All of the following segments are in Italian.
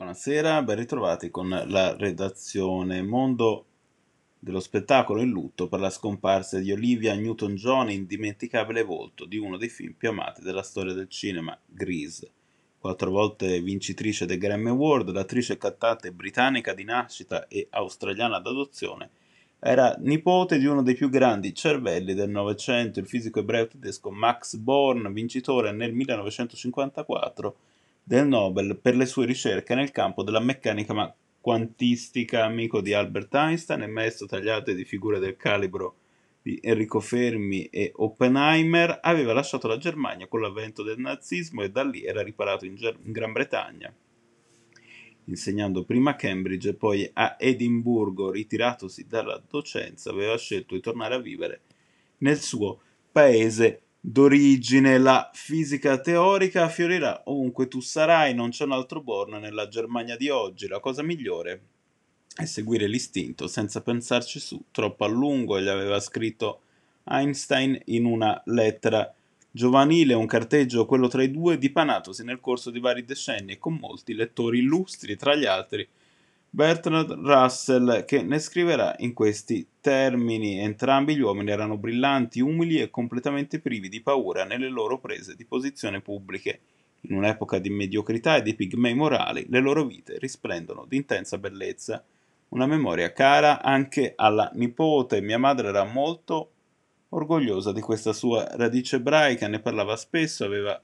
Buonasera, ben ritrovati con la redazione Mondo dello spettacolo in lutto per la scomparsa di Olivia Newton-John, indimenticabile volto di uno dei film più amati della storia del cinema, Grease. Quattro volte vincitrice dei Grammy Award, l'attrice e cantante britannica di nascita e australiana d'adozione, era nipote di uno dei più grandi cervelli del Novecento, il fisico ebreo tedesco Max Born, vincitore nel 1954 del Nobel per le sue ricerche nel campo della meccanica quantistica, amico di Albert Einstein e maestro tagliate di figure del calibro di Enrico Fermi e Oppenheimer, aveva lasciato la Germania con l'avvento del nazismo e da lì era riparato in, Ger- in Gran Bretagna, insegnando prima a Cambridge e poi a Edimburgo, ritiratosi dalla docenza, aveva scelto di tornare a vivere nel suo paese d'origine la fisica teorica fiorirà ovunque tu sarai, non c'è un altro Born nella Germania di oggi, la cosa migliore è seguire l'istinto senza pensarci su. Troppo a lungo, gli aveva scritto Einstein in una lettera. Giovanile, un carteggio, quello tra i due, dipanatosi nel corso di vari decenni e con molti lettori illustri, tra gli altri Bertrand Russell, che ne scriverà in questi termini. Entrambi gli uomini erano brillanti, umili e completamente privi di paura nelle loro prese di posizione pubbliche. In un'epoca di mediocrità e di pigmei morali, le loro vite risplendono di intensa bellezza. Una memoria cara anche alla nipote. Mia madre era molto orgogliosa di questa sua radice ebraica, ne parlava spesso, aveva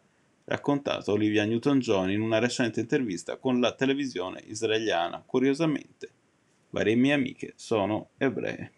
raccontato Olivia Newton-John in una recente intervista con la televisione israeliana. Curiosamente, varie mie amiche sono ebree.